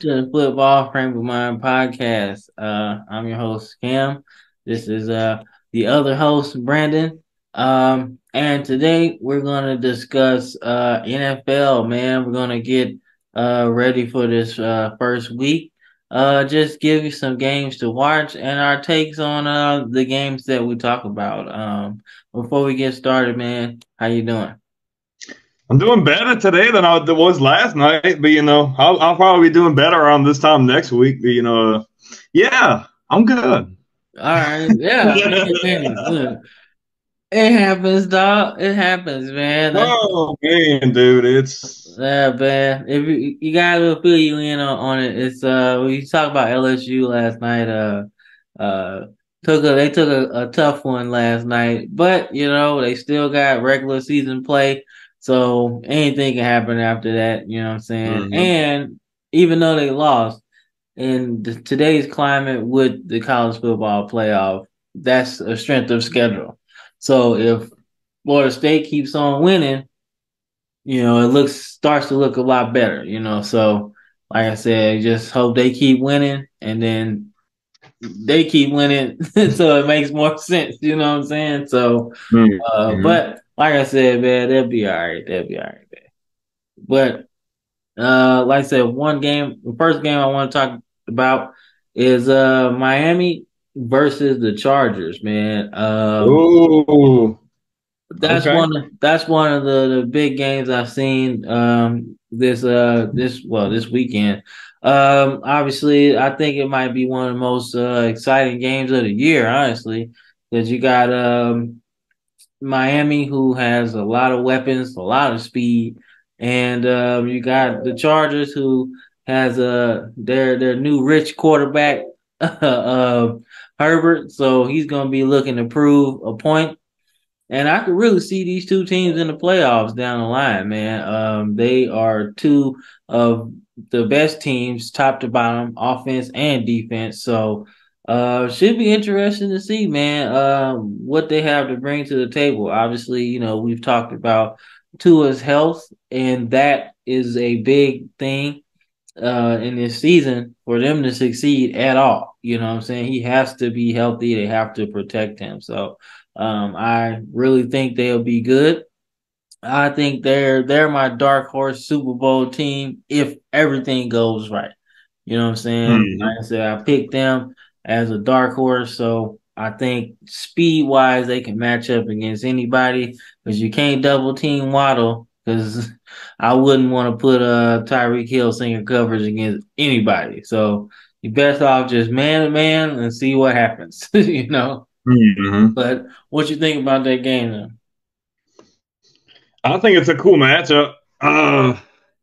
To the Football Frame of Mind podcast. Uh, I'm your host Cam. This is uh the other host Brandon. Um, and today we're gonna discuss uh NFL. Man, we're gonna get uh ready for this uh first week. Uh, just give you some games to watch and our takes on uh the games that we talk about. Um, before we get started, man, how you doing? I'm doing better today than I was last night, but you know, I'll, I'll probably be doing better around this time next week. But, you know, yeah, I'm good. All right, yeah, it happens, dog. It happens, man. Oh man, dude, it's yeah, man. If you, you gotta fill you in on, on it, it's uh we talked about LSU last night. Uh, uh, took a they took a, a tough one last night, but you know they still got regular season play so anything can happen after that, you know what I'm saying? Mm-hmm. And even though they lost in the, today's climate with the college football playoff, that's a strength of schedule. So if Florida State keeps on winning, you know, it looks starts to look a lot better, you know. So like I said, just hope they keep winning and then they keep winning so it makes more sense, you know what I'm saying? So mm-hmm. uh, but like I said, man, they'll be all right. They'll be all right, man. But uh, like I said, one game, the first game I want to talk about is uh Miami versus the Chargers, man. Um, Ooh. That's okay. one. Of, that's one of the, the big games I've seen um, this uh this well this weekend. Um, obviously, I think it might be one of the most uh, exciting games of the year, honestly, because you got um Miami, who has a lot of weapons, a lot of speed, and um, you got the Chargers, who has a their their new rich quarterback, uh, Herbert. So he's going to be looking to prove a point. And I could really see these two teams in the playoffs down the line, man. Um, they are two of the best teams, top to bottom, offense and defense. So uh, should be interesting to see, man. Uh, what they have to bring to the table. Obviously, you know we've talked about Tua's health, and that is a big thing uh, in this season for them to succeed at all. You know what I'm saying? He has to be healthy. They have to protect him. So um, I really think they'll be good. I think they're they're my dark horse Super Bowl team if everything goes right. You know what I'm saying? Mm-hmm. Like I said, I picked them as a dark horse. So I think speed wise, they can match up against anybody because you can't double team Waddle because I wouldn't want to put uh Tyreek Hill single coverage against anybody. So you best off just man to man and see what happens, you know. Mm-hmm. But what you think about that game? Then? I think it's a cool matchup. Uh,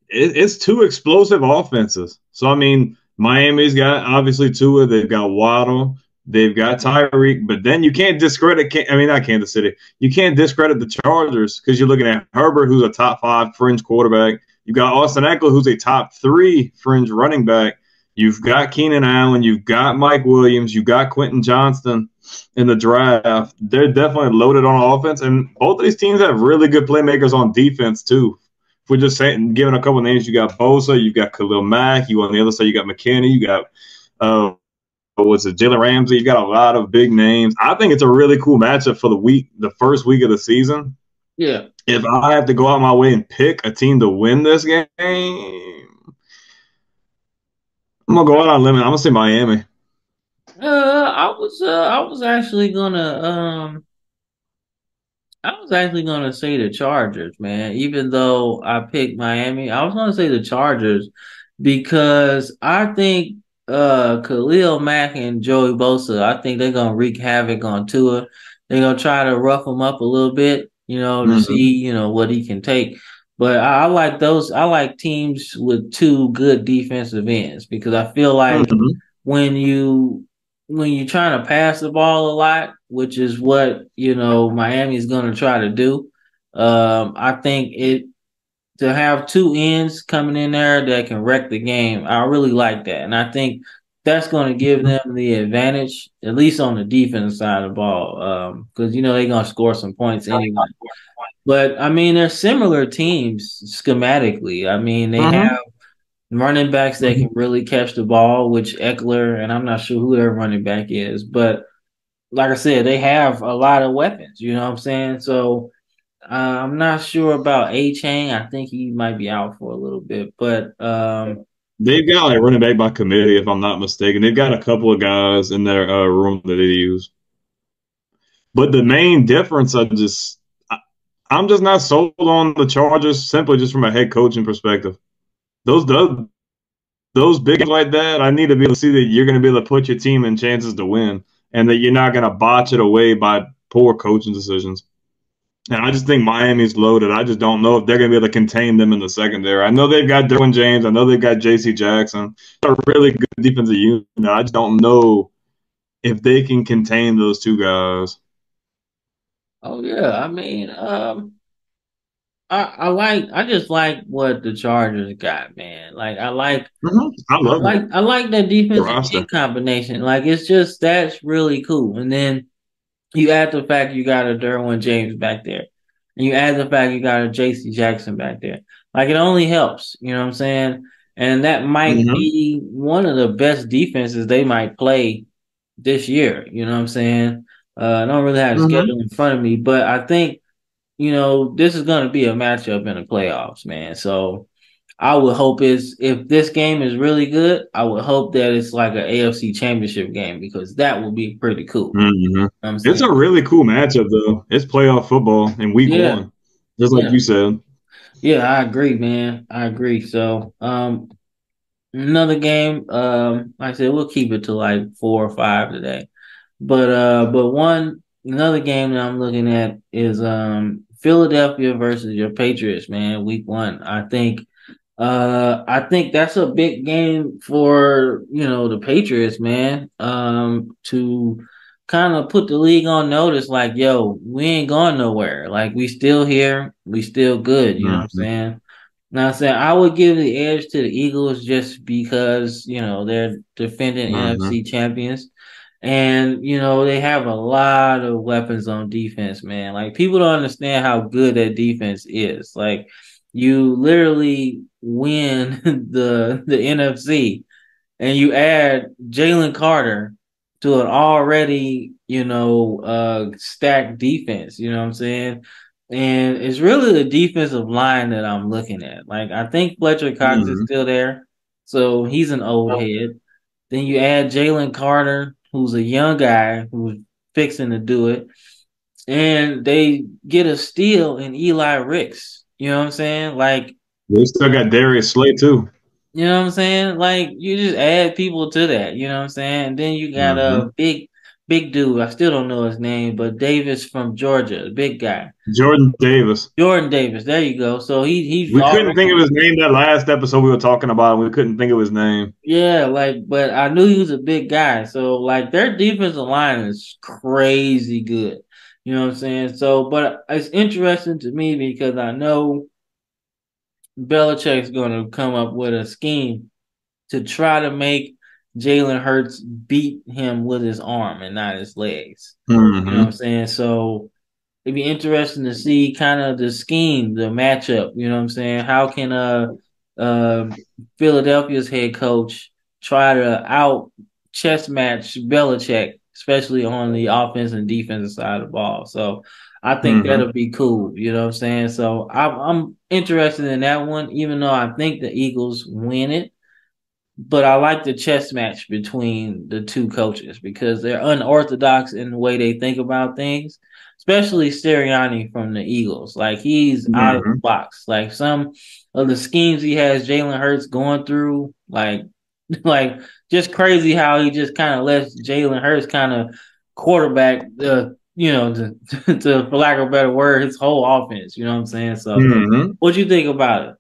it, it's two explosive offenses. So I mean, Miami's got obviously Tua. They've got Waddle. They've got Tyreek. But then you can't discredit. I mean, not Kansas City. You can't discredit the Chargers because you're looking at Herbert, who's a top five fringe quarterback. You've got Austin Ekeler, who's a top three fringe running back. You've got Keenan Allen. You've got Mike Williams. You've got Quentin Johnston in the draft. They're definitely loaded on offense, and both of these teams have really good playmakers on defense too if we're just saying, giving a couple names, you got Bosa, you got Khalil Mack, you on the other side, you got McKinney, you got uh, what's it, Jalen Ramsey. You got a lot of big names. I think it's a really cool matchup for the week, the first week of the season. Yeah. If I have to go out my way and pick a team to win this game, I'm gonna go out on limit. I'm gonna say Miami. Uh, I was uh, I was actually gonna um I was actually gonna say the Chargers, man. Even though I picked Miami, I was gonna say the Chargers because I think uh Khalil Mack and Joey Bosa, I think they're gonna wreak havoc on Tua. They're gonna try to rough him up a little bit, you know, to mm-hmm. see, you know, what he can take. But I, I, like those. I like teams with two good defensive ends because I feel like mm-hmm. when you when you're trying to pass the ball a lot, which is what you know Miami is going to try to do, um, I think it to have two ends coming in there that can wreck the game. I really like that, and I think that's going to give them the advantage, at least on the defense side of the ball, because um, you know they're going to score some points anyway. But I mean, they're similar teams schematically. I mean, they mm-hmm. have running backs that can really catch the ball, which Ekeler and I'm not sure who their running back is, but like I said, they have a lot of weapons. You know what I'm saying? So uh, I'm not sure about Achane. I think he might be out for a little bit, but um, they've got like running back by committee, if I'm not mistaken. They've got a couple of guys in their uh, room that they use. But the main difference, I just, I, I'm just not sold on the Chargers simply just from a head coaching perspective. Those those, those big like that, I need to be able to see that you're going to be able to put your team in chances to win, and that you're not going to botch it away by poor coaching decisions. And I just think Miami's loaded. I just don't know if they're going to be able to contain them in the secondary. I know they've got Derwin James. I know they've got J.C. Jackson. A really good defensive unit. I just don't know if they can contain those two guys. Oh yeah, I mean, um, I, I like I just like what the Chargers got, man. Like I like mm-hmm. I love I like it. I like that defensive combination. Like it's just that's really cool. And then you add the fact you got a Derwin James back there. And you add the fact you got a JC Jackson back there. Like it only helps, you know what I'm saying? And that might mm-hmm. be one of the best defenses they might play this year, you know what I'm saying? Uh, I don't really have a mm-hmm. schedule in front of me, but I think, you know, this is going to be a matchup in the playoffs, man. So I would hope is if this game is really good, I would hope that it's like an AFC Championship game because that would be pretty cool. Mm-hmm. It's a really cool matchup though. It's playoff football in week yeah. one, just like yeah. you said. Yeah, I agree, man. I agree. So, um, another game. Um, like I said, we'll keep it to like four or five today. But uh, but one another game that I'm looking at is um Philadelphia versus your Patriots, man. Week one. I think uh, I think that's a big game for you know the Patriots, man. Um, to kind of put the league on notice, like, yo, we ain't going nowhere. Like, we still here, we still good. You mm-hmm. know what I'm mm-hmm. saying? Now, I'm saying I would give the edge to the Eagles just because you know they're defending mm-hmm. NFC champions. And you know they have a lot of weapons on defense, man. Like people don't understand how good that defense is. Like you literally win the the NFC and you add Jalen Carter to an already, you know, uh stacked defense, you know what I'm saying? And it's really the defensive line that I'm looking at. Like I think Fletcher Cox mm-hmm. is still there. So he's an old head. Then you add Jalen Carter, who's a young guy who's fixing to do it. And they get a steal in Eli Ricks. You know what I'm saying? Like they still got Darius Slay too. You know what I'm saying? Like you just add people to that. You know what I'm saying? And then you got mm-hmm. a big, big dude. I still don't know his name, but Davis from Georgia, big guy. Jordan Davis. Jordan Davis. There you go. So he he. We couldn't think of his name that last episode we were talking about. We couldn't think of his name. Yeah, like, but I knew he was a big guy. So like, their defensive line is crazy good. You know what I'm saying? So, but it's interesting to me because I know Belichick's going to come up with a scheme to try to make Jalen Hurts beat him with his arm and not his legs. Mm-hmm. You know what I'm saying? So it'd be interesting to see kind of the scheme, the matchup. You know what I'm saying? How can uh, uh Philadelphia's head coach try to out chess match Belichick especially on the offense and defensive side of the ball. So I think mm-hmm. that'll be cool. You know what I'm saying? So I'm, I'm interested in that one, even though I think the Eagles win it. But I like the chess match between the two coaches because they're unorthodox in the way they think about things, especially Sirianni from the Eagles. Like he's mm-hmm. out of the box. Like some of the schemes he has Jalen Hurts going through, like like just crazy how he just kind of lets Jalen Hurts kind of quarterback the you know to, to, for lack of a better word his whole offense. You know what I'm saying? So mm-hmm. what do you think about it?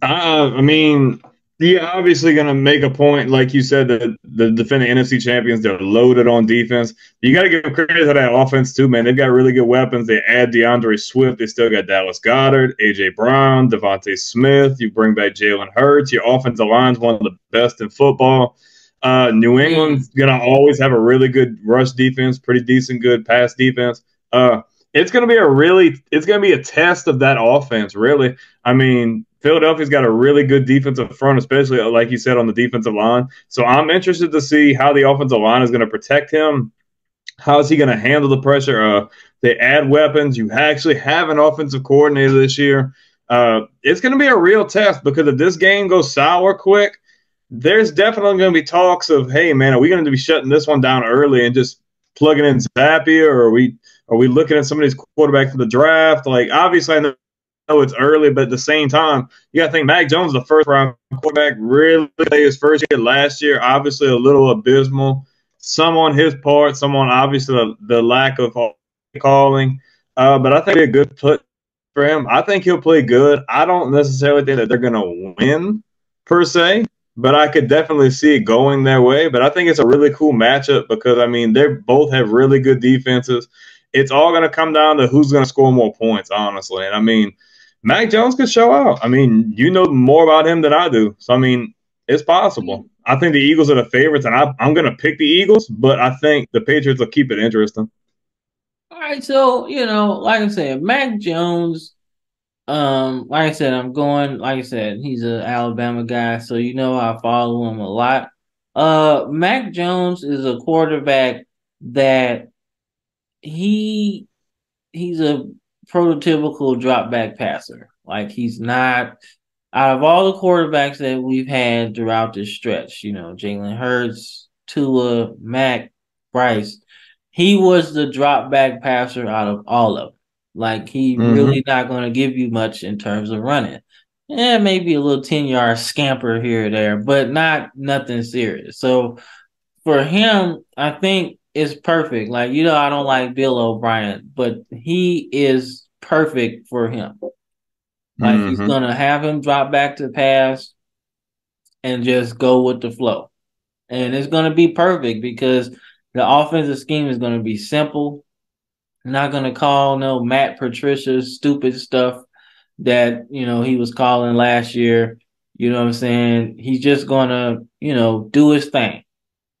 Uh, I mean, yeah, obviously going to make a point, like you said, that the defending NFC champions they're loaded on defense. You got to give credit to that offense too, man. They've got really good weapons. They add D'Andre Swift. They still got Dallas Goedert, AJ Brown, DeVonta Smith. You bring back Jalen Hurts. Your offensive line's one of the best in football. Uh, New England's gonna always have a really good rush defense, pretty decent, good pass defense. Uh, it's going to be a really it's going to be a test of that offense really i mean Philadelphia's got a really good defensive front, especially like you said on the defensive line. So I'm interested to see how the offensive line is going to protect him. How is he going to handle the pressure? Uh, they add weapons. You actually have an offensive coordinator this year. Uh, it's going to be a real test because if this game goes sour quick, there's definitely going to be talks of, hey, man, are we going to be shutting this one down early and just plugging in Zappe, or are we are we looking at some of these quarterbacks for the draft? Like, obviously, I know it's early, but at the same time, you got to think Mac Jones, the first round quarterback, really played his first year last year. Obviously, a little abysmal. Some on his part, some on obviously the, the lack of calling. Uh, but I think it'd be a good put for him. I think he'll play good. I don't necessarily think that they're going to win per se, but I could definitely see it going their way. But I think it's a really cool matchup because I mean they both have really good defenses. It's all going to come down to who's going to score more points, honestly. And I mean, Mac Jones could show out. I mean, you know more about him than I do, so I mean, it's possible. I think the Eagles are the favorites, and I, I'm going to pick the Eagles, but I think the Patriots will keep it interesting. All right, so you know, like I said, Mac Jones. Um, like I said, I'm going. Like I said, he's an Alabama guy, so you know I follow him a lot. Uh, Mac Jones is a quarterback that he he's a prototypical drop back passer. Like he's not out of all the quarterbacks that we've had throughout this stretch. You know, Jalen Hurts, Tua, Mac, Bryce he was the drop back passer out of all of them. Like he mm-hmm. really not going to give you much in terms of running. Yeah, maybe a little 10 yard scamper here or there, but not nothing serious. So for him, I think it's perfect. Like, you know, I don't like Bill O'Brien, but he is perfect for him. Like mm-hmm. he's gonna have him drop back to pass and just go with the flow. And it's gonna be perfect because the offensive scheme is going to be simple. not going to call no Matt Patricia stupid stuff that, you know, he was calling last year. You know what I'm saying? He's just going to, you know, do his thing.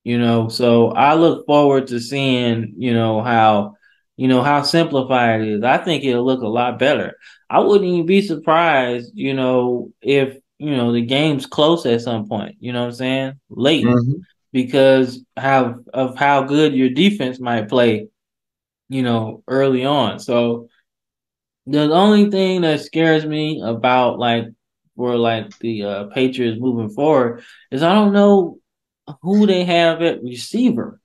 You know, so I look forward to seeing, you know, how, you know, how simplified it is. I think it'll look a lot better. I wouldn't even be surprised, you know, if, you know, the game's close at some point, you know what I'm saying? Late. Mm-hmm because how of how good your defense might play, you know, early on. So the only thing that scares me about like for like the uh, Patriots moving forward is I don't know who they have at receiver.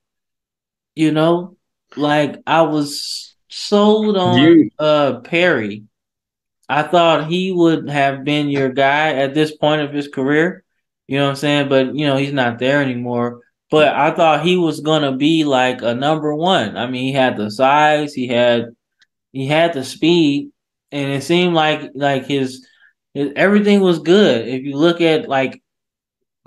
You know, like I was sold on you. uh Perry. I thought he would have been your guy at this point of his career. You know what I'm saying? But you know, he's not there anymore. But I thought he was gonna be like a number one. I mean, he had the size, he had he had the speed, and it seemed like like his, his everything was good. If you look at like.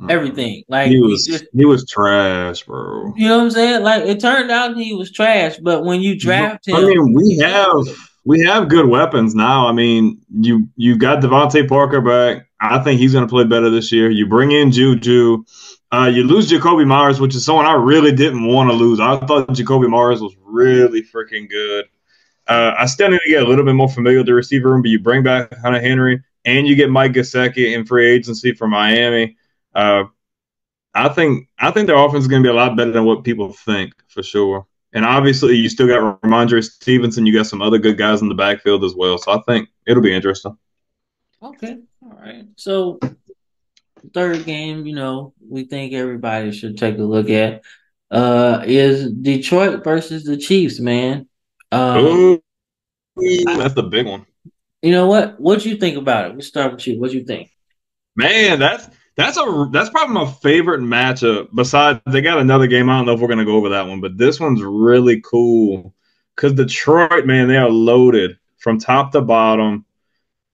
Everything. Like he was he, just, he, was trash, bro. You know what I'm saying? Like it turned out he was trash, but when you draft him, I mean, we have we have good weapons now. I mean, you you got DeVante Parker back. I think he's going to play better this year. You bring in Juju. Uh, you lose Jakobi Meyers, which is someone I really didn't want to lose. I thought Jakobi Meyers was really freaking good. Uh, I still need to get a little bit more familiar with the receiver room, but you bring back Hunter Henry and you get Mike Gesicki in free agency from Miami. Uh, I think I think their offense is going to be a lot better than what people think for sure. And obviously, you still got Rhamondre Stevenson. You got some other good guys in the backfield as well. So I think it'll be interesting. Okay. All right. So third game, you know, we think everybody should take a look at uh is Detroit versus the Chiefs, man. Um, Ooh, that's the big one. You know what? What do you think about it? We start with you. What do you think? Man, that's that's a that's probably my favorite matchup. Besides, they got another game. I don't know if we're gonna go over that one, but this one's really cool because Detroit, man, they are loaded from top to bottom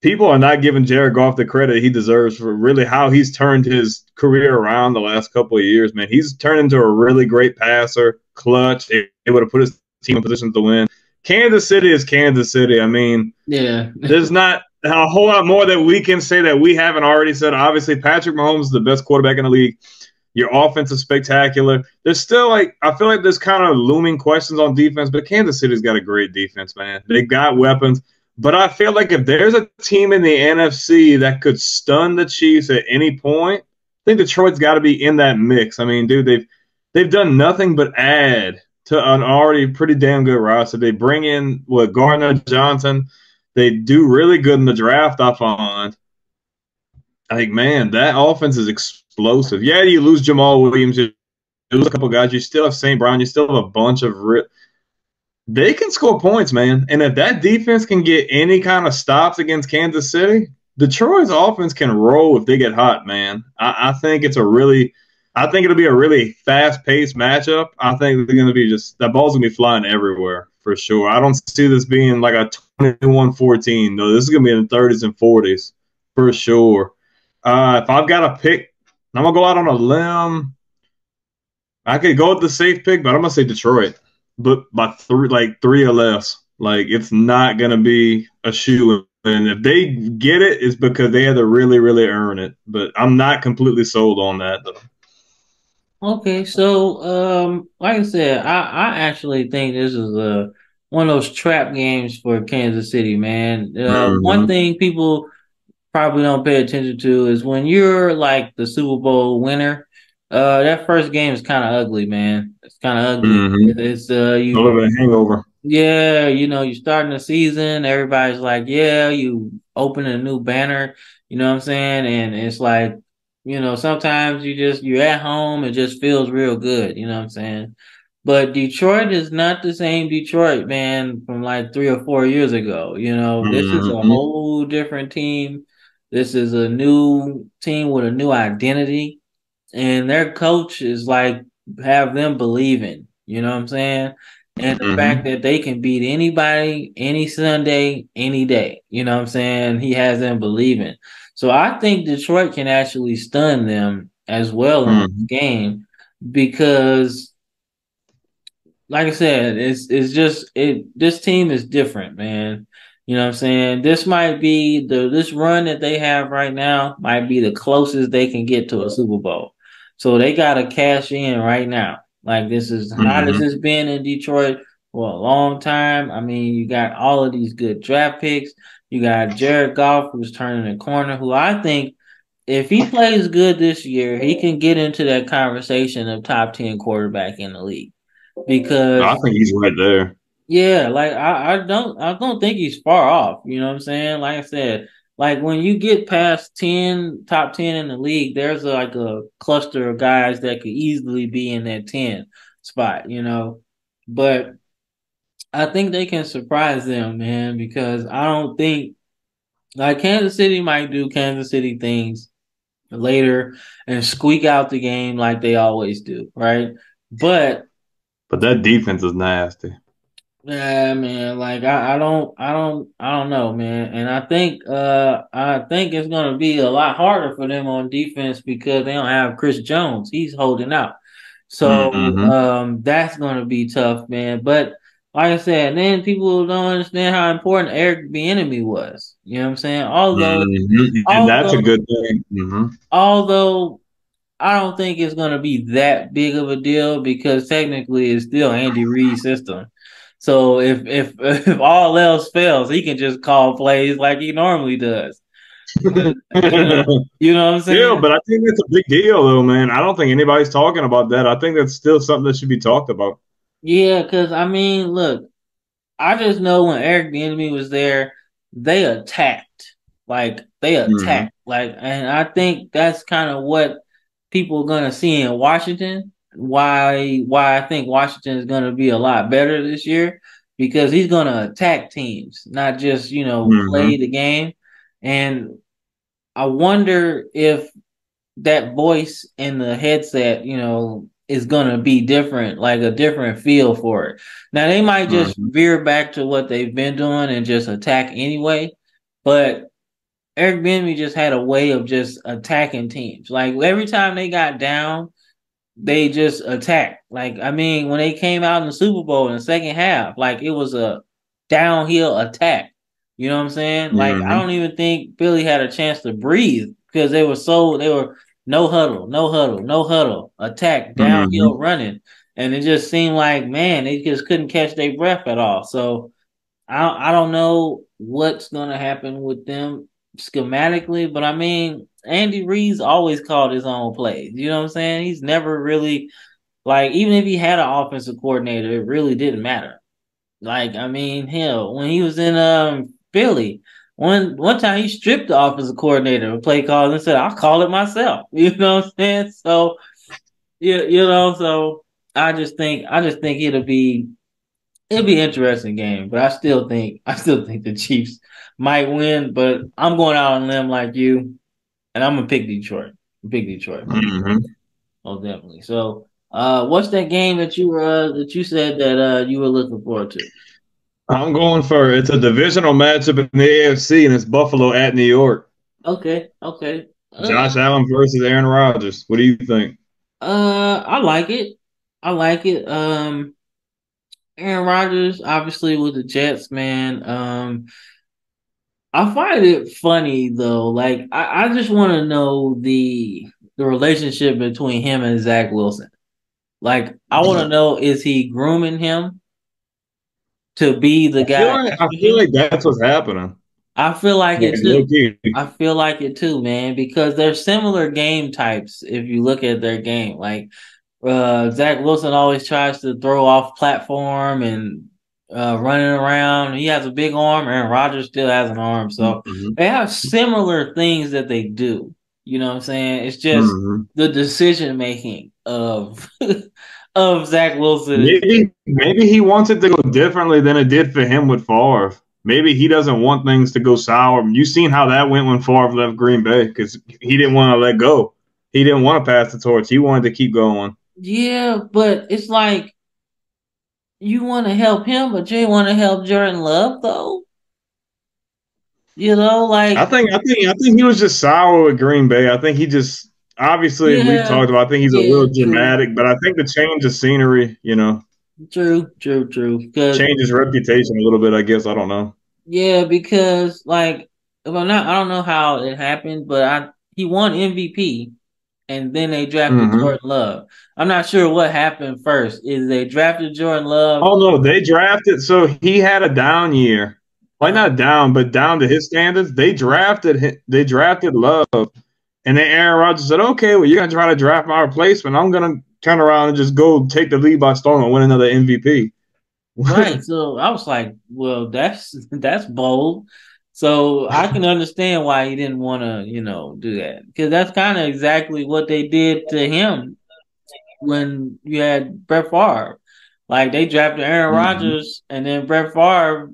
people are not giving Jared Goff the credit he deserves for really how he's turned his career around the last couple of years, man. He's turned into a really great passer, clutch, able to put his team in position to win. Kansas City is Kansas City. I mean, yeah, there's not a whole lot more that we can say that we haven't already said. Obviously, Patrick Mahomes is the best quarterback in the league. Your offense is spectacular. There's still like I feel like there's kind of looming questions on defense, but Kansas City's got a great defense, man. They got weapons. But I feel like if there's a team in the NFC that could stun the Chiefs at any point, I think Detroit's got to be in that mix. I mean, dude, they've they've done nothing but add to an already pretty damn good roster. They bring in what Gardner Johnson. They do really good in the draft. I find. Like man, that offense is explosive. Yeah, you lose Jamaal Williams, you lose a couple guys. You still have St. Brown. You still have a bunch of. Ri- they can score points, man. And if that defense can get any kind of stops against Kansas City, Detroit's offense can roll if they get hot, man. I, I think it's a really I think it'll be a really fast paced matchup. I think they're going to be just that ball's going to be flying everywhere for sure. I don't see this being like a 21 14. No, this is going to be in the 30s and 40s for sure. Uh, if I've got a pick, I'm to go out on a limb. I could go with the safe pick, but I'm to say Detroit, but by three, like three or less. Like it's not to be a shoe. And if they get it, it's because they had to really, really earn it. But I'm not completely sold on that, though. Okay, so um, like I said, I, I actually think this is a one of those trap games for Kansas City, man. Uh, mm-hmm. One thing people probably don't pay attention to is when you're like the Super Bowl winner. Uh, that first game is kind of ugly, man. It's kind of ugly. Mm-hmm. It's uh, you a little bit of hangover. Yeah, you know, you're starting the season. Everybody's like, yeah, you open a new banner. You know what I'm saying? And it's like you know, sometimes you just you're at home, it just feels real good, you know what I'm saying? But Detroit is not the same Detroit, man, from like three or four years ago. You know, mm-hmm. this is a mm-hmm. whole different team. This is a new team with a new identity. And their coach is like have them believing, you know what I'm saying? And the mm-hmm. fact that they can beat anybody any Sunday, any day. You know what I'm saying? He has them believing. So I think Detroit can actually stun them as well in mm. the game because like I said, it's it's just it this team is different, man. You know what I'm saying? This might be the this run that they have right now might be the closest they can get to a Super Bowl. So they gotta cash in right now. Like this is mm-hmm. hot as it's been in Detroit for a long time. I mean, you got all of these good draft picks. You got Jared Goff, who's turning the corner, who I think if he plays good this year, he can get into that conversation of top 10 quarterback in the league. Because I think he's right there. Yeah, like I, I don't I don't think he's far off. You know what I'm saying? Like I said, like when you get past 10 top 10 in the league there's a, like a cluster of guys that could easily be in that 10 spot you know but I think they can surprise them, man, because I don't think like Kansas City might do Kansas City things later and squeak out the game like they always do, right? But but that defense is nasty. Yeah, man. Like I, I don't I don't I don't know, man. And I think uh I think it's gonna be a lot harder for them on defense because they don't have Chris Jones. He's holding out. So mm-hmm. um that's gonna be tough, man. But like I said, then people don't understand how important Eric Bieniemy was. You know what I'm saying? Although, mm-hmm. although that's a good thing. Mm-hmm. Although I don't think it's going to be that big of a deal because technically it's still Andy Reid's system. So if if if all else fails, he can just call plays like he normally does. you know what I'm saying? Yeah, but I think that's a big deal, though, man. I don't think anybody's talking about that. I think that's still something that should be talked about. Yeah, because I mean, look, I just know when Eric Bieniemy was there, they attacked. Like they mm-hmm. attacked. Mm-hmm. Like, and I think that's kind of what people are gonna see in Washington. Why? Why I think Washington is gonna be a lot better this year because he's gonna attack teams, not just you know mm-hmm. play the game. And I wonder if that voice in the headset, you know, is gonna be different, like a different feel for it. Now they might just mm-hmm. veer back to what they've been doing and just attack anyway, but Eric Bieniemy just had a way of just attacking teams. Like every time they got down, they just attacked. Like I mean, when they came out in the Super Bowl in the second half, like it was a downhill attack. You know what I'm saying? Like mm-hmm. I don't even think Philly had a chance to breathe because they were so they were no huddle, no huddle, no huddle, attack, downhill mm-hmm. running. And it just seemed like, man, they just couldn't catch their breath at all. So I I don't know what's gonna happen with them schematically, but I mean Andy Reid's always called his own plays. You know what I'm saying? He's never really like even if he had an offensive coordinator, it really didn't matter. Like I mean, hell, when he was in um Philly, one one time he stripped the offensive coordinator of play calls and said, "I'll call it myself." You know what I'm saying? So, yeah, you know, so I just think I just think it'll be it'll be an interesting game, but I still think I still think the Chiefs might win. But I'm going out on them like you, and I'm gonna pick Detroit. Pick Detroit. Mm-hmm. Oh, definitely. So, uh, what's that game that you uh that you said that uh you were looking forward to? I'm going for it's a divisional matchup in the AFC, and it's Buffalo at New York. Okay, okay. Uh, Josh Allen versus Aaron Rodgers. What do you think? Uh, I like it. I like it. Um, Aaron Rodgers, obviously with the Jets, man. Um, I find it funny though. Like, I, I just want to know the the relationship between him and Zach Wilson. Like, I want to know is he grooming him to be the guy? I feel like, I feel like that's what's happening. I feel like yeah, it too. I feel like it too, man, because they're similar game types if you look at their game. Like uh, Zach Wilson always tries to throw off platform and uh, running around. He has a big arm, and Rodgers still has an arm. So mm-hmm. they have similar things that they do. You know what I'm saying? It's just mm-hmm. the decision making of of Zach Wilson. Maybe maybe he wants it to go differently than it did for him with Favre. Maybe he doesn't want things to go sour. You've seen how that went when Favre left Green Bay because he didn't want to let go. He didn't want to pass the torch. He wanted to keep going. Yeah, but it's like you want to help him, but you want to help Jordan Love though. You know, like I think I think I think he was just sour with Green Bay. I think he just obviously yeah, we've talked about. I think he's yeah, a little dramatic, true. but I think the change of scenery, you know, true, true, true, change his reputation a little bit. I guess I don't know. Yeah, because like if I'm not, I don't know how it happened, but I he won MVP and then they drafted mm-hmm. Jordan Love. I'm not sure what happened first. Is they drafted Jordan Love? Oh no, they drafted. So he had a down year, like not down, but down to his standards. They drafted. Him, they drafted Love, and then Aaron Rodgers said, "Okay, well, you're gonna try to draft my replacement. I'm gonna turn around and just go take the lead by storm and win another MVP." right. So I was like, "Well, that's that's bold." So I can understand why he didn't want to, you know, do that because that's kind of exactly what they did to him when you had Brett Favre. Like they drafted Aaron mm-hmm. Rodgers, and then Brett Favre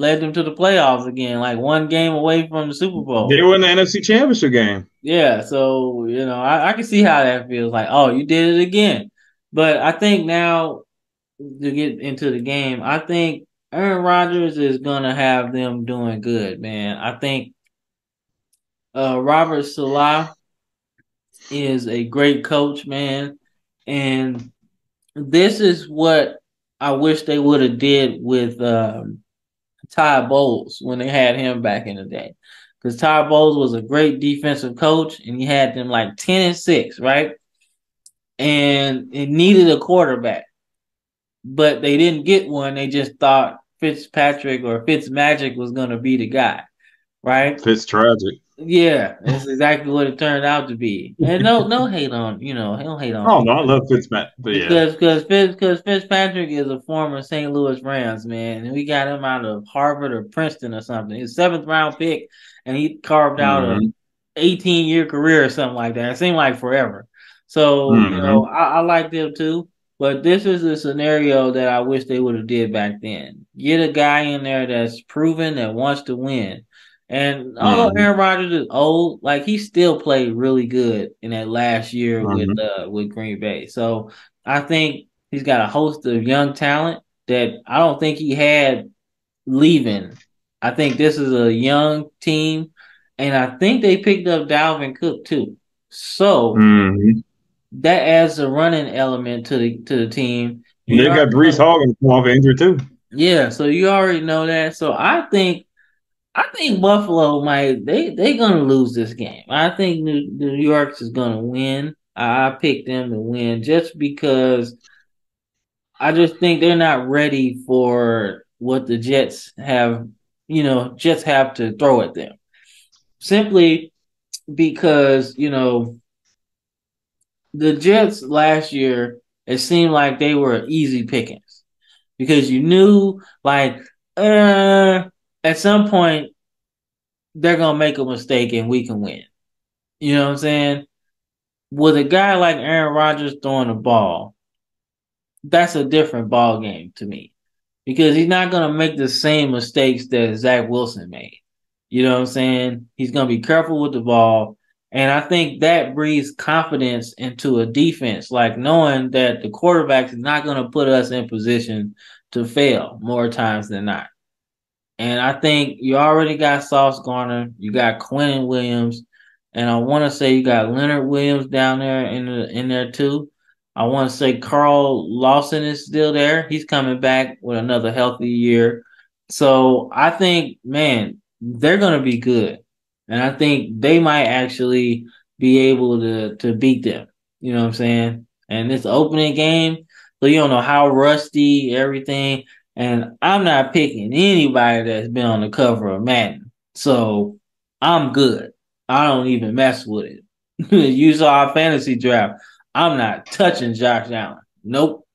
led them to the playoffs again, like one game away from the Super Bowl. They were in the NFC Championship game. Yeah, so you know, I, I can see how that feels. Like, oh, you did it again. But I think now to get into the game, I think Aaron Rodgers is gonna have them doing good, man. I think uh, Robert Saleh is a great coach, man, and this is what I wish they would have did with um, Todd Bowles when they had him back in the day, because Todd Bowles was a great defensive coach, and he had them like ten and six, right? And it needed a quarterback but they didn't get one. They just thought Fitzpatrick or Fitzmagic was going to be the guy, right? Fitz tragic. Yeah, that's exactly what it turned out to be. And no, no hate on you know, don't hate on. Oh no, I love Fitzpatrick, yeah, because because Fitz, because Fitzpatrick is a former St. Louis Rams man, and we got him out of Harvard or Princeton or something. His seventh round pick, and he carved out mm-hmm. a 18 year career or something like that. It seemed like forever. So mm-hmm. you know, I, I like them too. But this is a scenario that I wish they would have did back then. Get a guy in there that's proven that wants to win. And although mm-hmm. Aaron Rodgers is old, like he still played really good in that last year mm-hmm. with uh, with Green Bay. So I think he's got a host of young talent that I don't think he had leaving. I think this is a young team, and I think they picked up Dalvin Cook too. So mm-hmm that adds a running element to the to the team. You they got Breece Hall come off injured too. Yeah, so you already know that. So I think I think Buffalo might they they gonna lose this game. I think New, New York is gonna win. I, I picked them to win just because I just think they're not ready for what the Jets have, you know, Jets have to throw at them. Simply because, you know, the Jets last year, it seemed like they were easy pickings because you knew, like, uh, at some point, they're to make a mistake and we can win. You know what I'm saying? With a guy like Aaron Rodgers throwing the ball, that's a different ball game to me because he's not to make the same mistakes that Zach Wilson made. You know what I'm saying? He's to be careful with the ball. And I think that breeds confidence into a defense, like knowing that the quarterback is not going to put us in position to fail more times than not. And I think you already got Sauce Gardner, you got Quinn Williams, and I want to say you got Leonard Williams down there in the, in there too. I want to say Carl Lawson is still there. He's coming back with another healthy year. So I think, man, they're going to be good. And I think they might actually be able to, to beat them. You know what I'm saying? And this opening game, so you don't know how rusty everything. And I'm not picking anybody that's been on the cover of Madden. So I'm good. I don't even mess with it. you saw our fantasy draft. I'm not touching Josh Allen. Nope.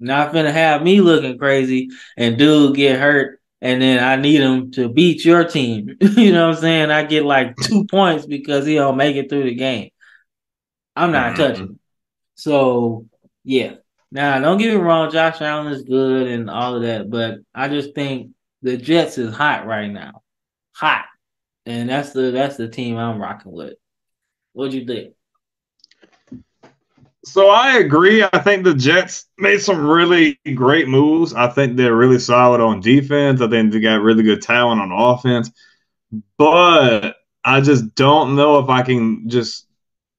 Not gonna have me looking crazy and dude get hurt and then I need him to beat your team. you know what I'm saying? I get like two points because he don't make it through the game. I'm not mm-hmm. touching. So yeah. Now don't get me wrong, Josh Allen is good and all of that, but I just think the Jets is hot right now. Hot. And that's the that's the team I'm rocking with. What'd you think? So I agree. I think the Jets made some really great moves. I think they're really solid on defense. I think they got really good talent on offense. But I just don't know if I can just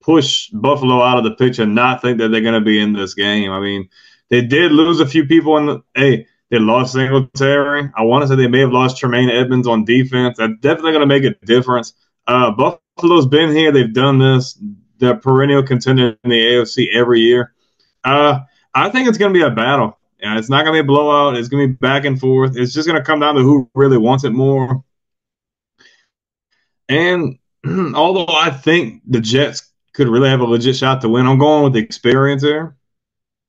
push Buffalo out of the picture and not think that they're going to be in this game. I mean, they did lose a few people in the hey, they lost Singletary. I want to say they may have lost Tremaine Edmunds on defense. That's definitely going to make a difference. Uh, Buffalo's been here. They've done this the perennial contender in the AFC every year. Uh, I think it's going to be a battle. Yeah, it's not going to be a blowout. It's going to be back and forth. It's just going to come down to who really wants it more. And although I think the Jets could really have a legit shot to win, I'm going with the experience there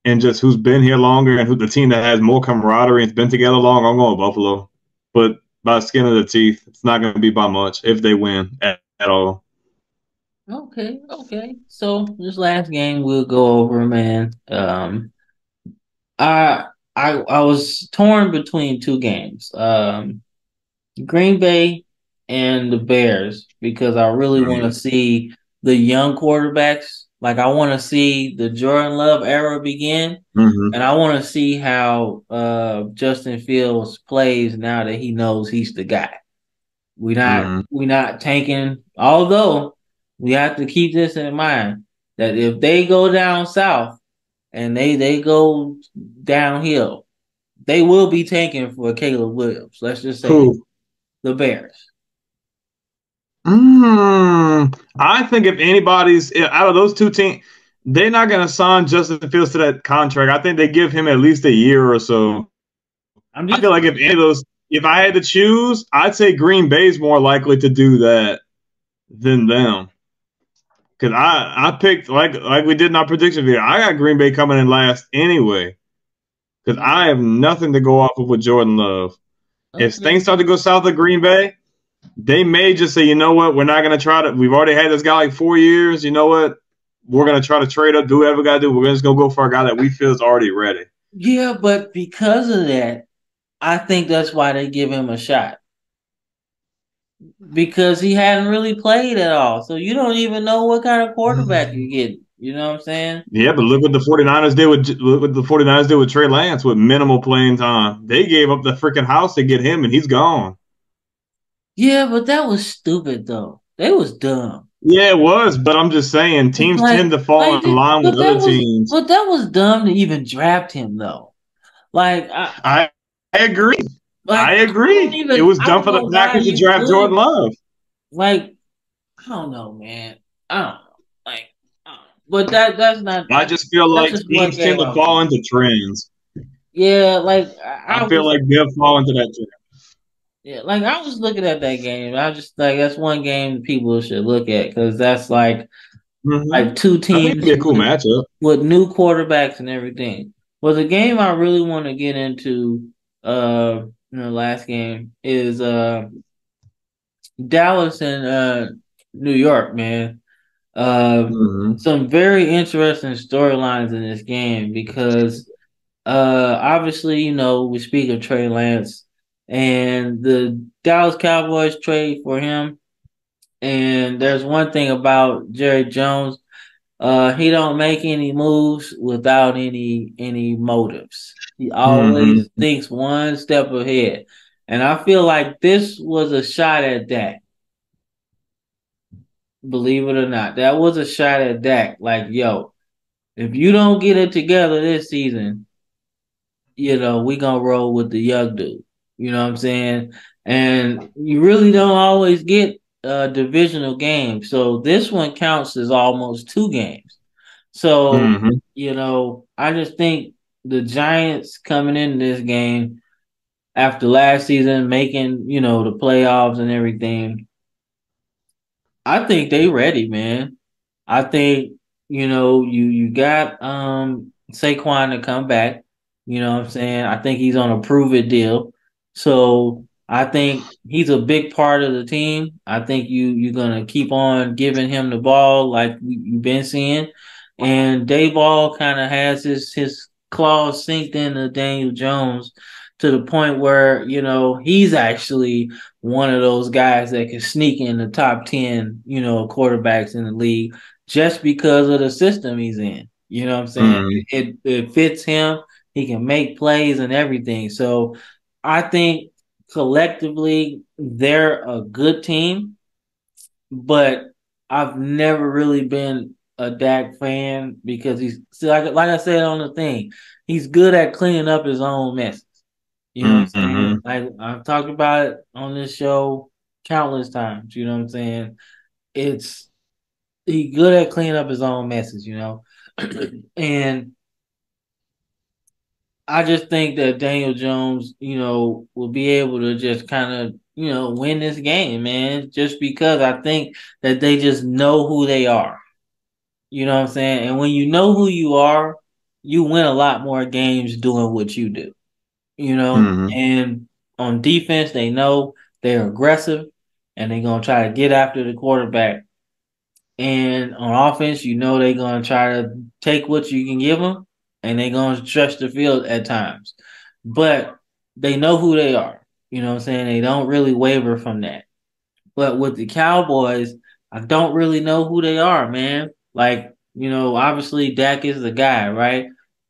and just who's been here longer and who the team that has more camaraderie and's been together long. I'm going with Buffalo, but by skin of the teeth, it's not going to be by much if they win at, at all. Okay, okay. So this last game we'll go over, man. Um, I I I was torn between two games, um, Green Bay and the Bears, because I really want to see the young quarterbacks. Like I want to see the Jordan Love era begin, mm-hmm. and I want to see how uh, Justin Fields plays now that he knows he's the guy. We not mm-hmm. we not tanking, although we have to keep this in mind that if they go down south and they they go downhill, they will be tanking for Caleb Williams. Let's just say the Bears. Mm, I think if anybody's out of those two teams, they're not going to sign Justin Fields to that contract. I think they give him at least a year or so. Just, I feel like if any of those, if I had to choose, I'd say Green Bay's more likely to do that than them. Cause I I picked like like we did in our prediction video. I got Green Bay coming in last anyway. Cause I have nothing to go off of with Jordan Love. Okay. If things start to go south of Green Bay, they may just say, you know what, we're not gonna try to. We've already had this guy like four years. You know what? We're gonna try to trade up, do whatever we gotta do. We're just gonna go for a guy that we feel is already ready. Yeah, but because of that, I think that's why they give him a shot because he hadn't really played at all. So you don't even know what kind of quarterback you get. You know what I'm saying? Yeah, but look what the 49ers did with look what the 49ers did with Trey Lance with minimal playing time. They gave up the freaking house to get him and he's gone. Yeah, but that was stupid though. They was dumb. Yeah, it was, but I'm just saying teams like, tend to fall like, in line with other was, teams. But that was dumb to even draft him though. Like I I, I agree. Like, I agree. I even, it was dumb for the Packers to draft could. Jordan Love. Like, I don't know, man. I don't know. Like, don't know. but that that's not. I just feel like teams tend to fall into trends. Yeah, like I, I feel was, like they'll fall into that trap. Yeah, like I was looking at that game. I just like that's one game people should look at because that's like mm-hmm. like two teams. be a cool with, matchup with new quarterbacks and everything. Well, the game I really want to get into, uh, in the last game is uh Dallas and uh New York, man. Uh, mm-hmm. Some very interesting storylines in this game because uh, obviously, you know, we speak of Trey Lance and the Dallas Cowboys trade for him. And there's one thing about Jerry Jones, uh, he don't make any moves without any any motives. He always mm-hmm. thinks one step ahead. And I feel like this was a shot at that. Believe it or not, that was a shot at Dak. Like, yo, if you don't get it together this season, you know, we gonna roll with the young dude. You know what I'm saying? And you really don't always get a divisional game. So this one counts as almost two games. So, mm-hmm. you know, I just think the Giants coming in this game after last season, making, you know, the playoffs and everything. I think they ready, man. I think, you know, you you got um Saquon to come back. You know what I'm saying? I think he's on a prove it deal. So I think he's a big part of the team. I think you you're gonna keep on giving him the ball like you've been seeing. And Daboll kind of has his his claws synced into Daniel Jones to the point where you know he's actually one of those guys that can sneak in the top ten, you know, quarterbacks in the league just because of the system he's in. You know what I'm saying? Mm. It it fits him. He can make plays and everything. So I think collectively they're a good team, but I've never really been a Dak fan because he's like like I said on the thing, he's good at cleaning up his own messes. You know mm-hmm. what I'm saying? Like I've talked about it on this show countless times. You know what I'm saying? It's he good at cleaning up his own messes. You know, and I just think that Daniel Jones, you know, will be able to just kind of, you know, win this game, man, just because I think that they just know who they are. You know what I'm saying? And when you know who you are, you win a lot more games doing what you do. You know, mm-hmm. and on defense, they know they're aggressive and they're going to try to get after the quarterback. And on offense, you know they're going to try to take what you can give them and they're going to stretch the field at times. But they know who they are. You know what I'm saying? They don't really waver from that. But with the Cowboys, I don't really know who they are, man. Like, you know, obviously Dak is the guy, right?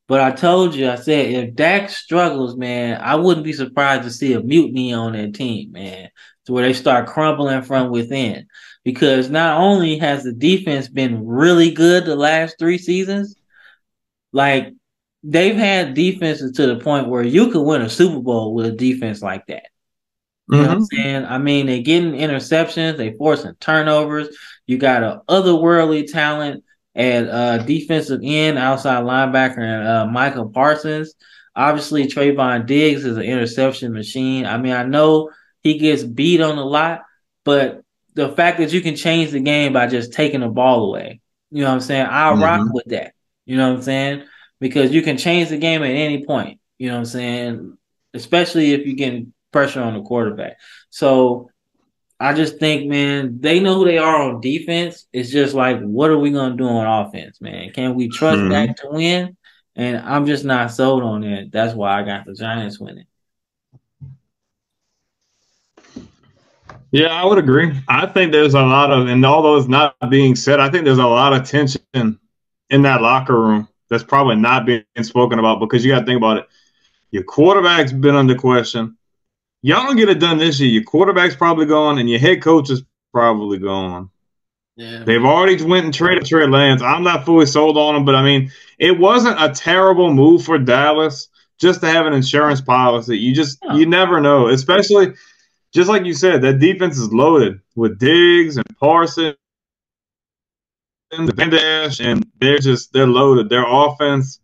But I told you, I said if Dak struggles, man, I wouldn't be surprised to see a mutiny on that team, man, to where they start crumbling from within. Because not only has the defense been really good the last three seasons, like they've had defenses to the point where you could win a Super Bowl with a defense like that. You mm-hmm. know what I'm mm-hmm. saying? I mean, they're getting interceptions, they forcing turnovers. You got a otherworldly talent at uh, defensive end, outside linebacker, and uh, Micah Parsons. Obviously, Trevon Diggs is an interception machine. I mean, I know he gets beat on a lot, but the fact that you can change the game by just taking the ball away, you know what I'm saying? I'll mm-hmm. rock with that. You know what I'm saying? because you can change the game at any point. You know what I'm saying? Especially if you're getting pressure on the quarterback. So I just think, man, they know who they are on defense. It's just like, what are we gonna do on offense, man? Can we trust mm-hmm. that to win? And I'm just not sold on it. That's why I got the Giants winning. Yeah, I would agree. I think there's a lot of, and although it's not being said, I think there's a lot of tension in that locker room that's probably not being spoken about because you got to think about it. Your quarterback's been under question. Y'all don't get it done this year. Your quarterback's probably gone, and your head coach is probably gone. Yeah. They've already went and traded Trey Lance. I'm not fully sold on him, but I mean, it wasn't a terrible move for Dallas just to have an insurance policy. You just you never know, especially just like you said, that defense is loaded with Diggs and Parsons the Dash, and they're just they're loaded. Their offense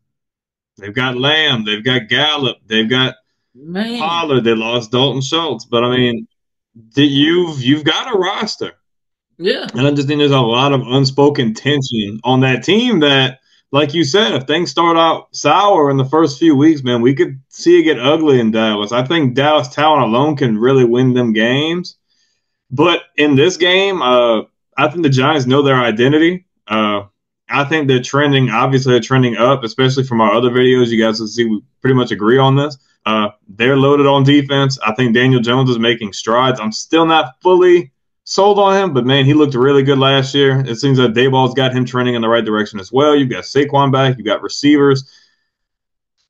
They've got Lamb. They've got Gallup. They've got Man. Pollard. They lost Dalton Schultz. But I mean, you've you've got a roster. Yeah. And I just think there's a lot of unspoken tension on that team that, like you said, if things start out sour in the first few weeks, man, we could see it get ugly in Dallas. I think Dallas talent alone can really win them games. But in this game, uh, I think the Giants know their identity. Uh, I think they're trending. Obviously, they're trending up, especially from our other videos. You guys can see we pretty much agree on this. Uh, they're loaded on defense. I think Daniel Jones is making strides. I'm still not fully sold on him, but man, he looked really good last year. It seems that Daboll's got him trending in the right direction as well. You've got Saquon back. You've got receivers.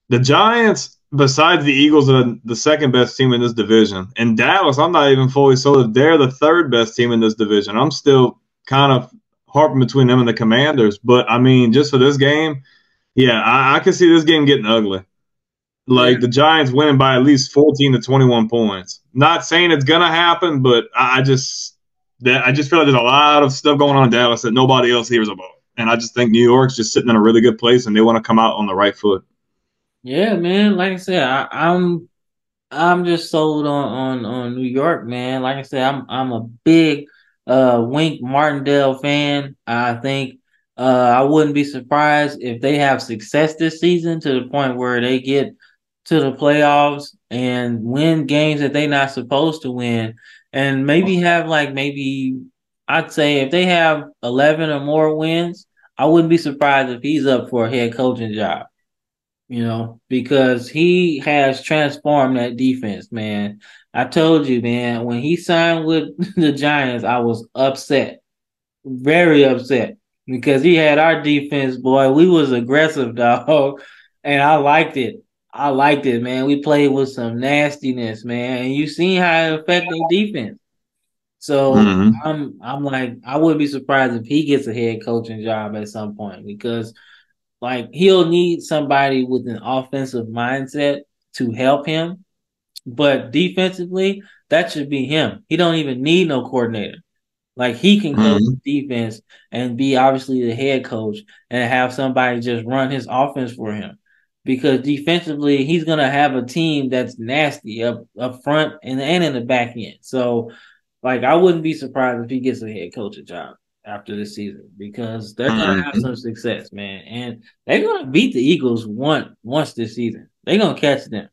The Giants, besides the Eagles, are the second best team in this division. And Dallas, I'm not even fully sold. They're the third best team in this division. I'm still kind of harping between them and the Commanders. But I mean, just for this game, yeah, I, I can see this game getting ugly. Like yeah. the Giants winning by at least 14 to 21 points. Not saying it's gonna happen, but I, I just that I just feel like there's a lot of stuff going on in Dallas that nobody else hears about. And I just think New York's just sitting in a really good place and they want to come out on the right foot. Yeah, man. Like I said, I, I'm I'm just sold on, on on New York, man. Like I said, I'm I'm a big uh Wink Martindale fan. I think uh I wouldn't be surprised if they have success this season to the point where they get to the playoffs and win games that they're not supposed to win and maybe have like maybe I'd say if they have 11 or more wins, I wouldn't be surprised if he's up for a head coaching job. You know, because he has transformed that defense, man. I told you, man, when he signed with the Giants, I was upset. Very upset because he had our defense, boy. We was aggressive, dog, and I liked it. I liked it, man. We played with some nastiness, man. And you seen how it affected defense. So mm-hmm. I'm I'm like I wouldn't be surprised if he gets a head coaching job at some point because like he'll need somebody with an offensive mindset to help him. But defensively, that should be him. He don't even need no coordinator. Like he can coach mm-hmm. defense and be obviously the head coach and have somebody just run his offense for him because defensively he's gonna have a team that's nasty up up front and and in the back end. So, like, I wouldn't be surprised if he gets a head coaching job after this season because they're gonna have mm-hmm. some success, man, and they're gonna beat the Eagles one once this season. They're gonna catch them.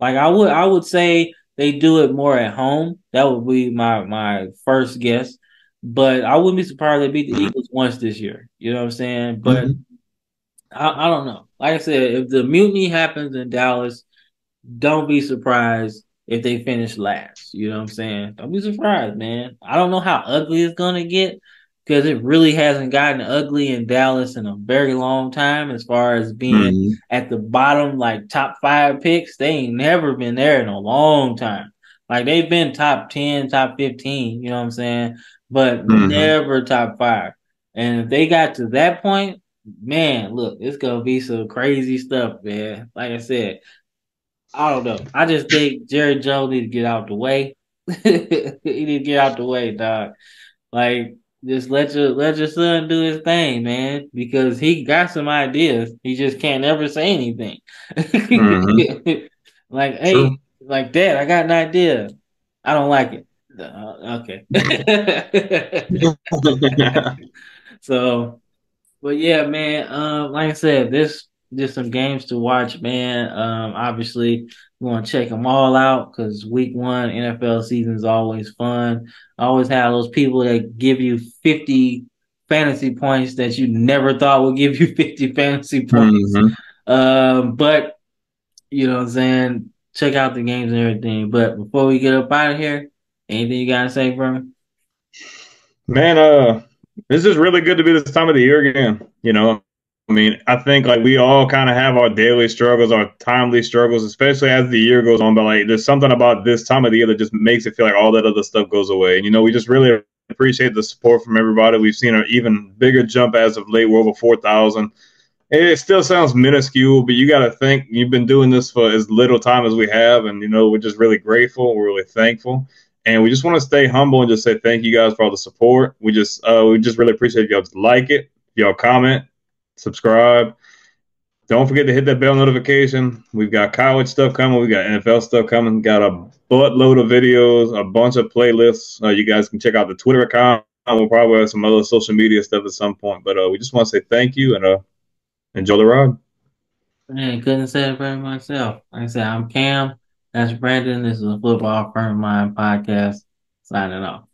Like I would, I would say they do it more at home. That would be my my first guess. But I wouldn't be surprised they beat the. Eagles once this year. You know what I'm saying? But mm-hmm. I, I don't know. Like I said, if the mutiny happens in Dallas, don't be surprised if they finish last. You know what I'm saying? Don't be surprised, man. I don't know how ugly it's gonna get because it really hasn't gotten ugly in Dallas in a very long time as far as being mm-hmm. at the bottom, like top five picks. They ain't never been there in a long time. Like they've been top 10, top 15, you know what I'm saying? But mm-hmm. never top five. And if they got to that point, man, look, it's gonna be some crazy stuff, man. Like I said, I don't know. I just think Jerry Jones needs to get out the way. he need to get out the way, dog. Like, just let your let your son do his thing, man, because he got some ideas. He just can't ever say anything. Mm-hmm. like, hey, True. like Dad, I got an idea. I don't like it. Uh, okay. so but yeah, man. Um, like I said, this just some games to watch, man. Um, obviously, we want to check them all out because week one NFL season is always fun. I always have those people that give you 50 fantasy points that you never thought would give you 50 fantasy points. Mm-hmm. Um, but you know what I'm saying? Check out the games and everything. But before we get up out of here, anything you gotta say, bro? Man, uh, this is really good to be this time of the year again. You know, I mean, I think like we all kind of have our daily struggles, our timely struggles, especially as the year goes on. But like, there's something about this time of the year that just makes it feel like all that other stuff goes away. And you know, we just really appreciate the support from everybody. We've seen an even bigger jump as of late. We're over four thousand. It still sounds minuscule, but you got to think you've been doing this for as little time as we have, and you know we're just really grateful. We're really thankful. And we just want to stay humble and just say thank you guys for all the support. We just uh, we just really appreciate y'all like it, y'all comment, subscribe, don't forget to hit that bell notification. We've got college stuff coming. We got NFL stuff coming. Got a buttload of videos, a bunch of playlists. Uh, you guys can check out the Twitter account. We'll probably have some other social media stuff at some point. But uh, we just want to say thank you and uh, enjoy the ride. Man, couldn't say it better myself. Like I said, I'm Cam. That's Brandon. This is a Football Firm Mind podcast. Signing off.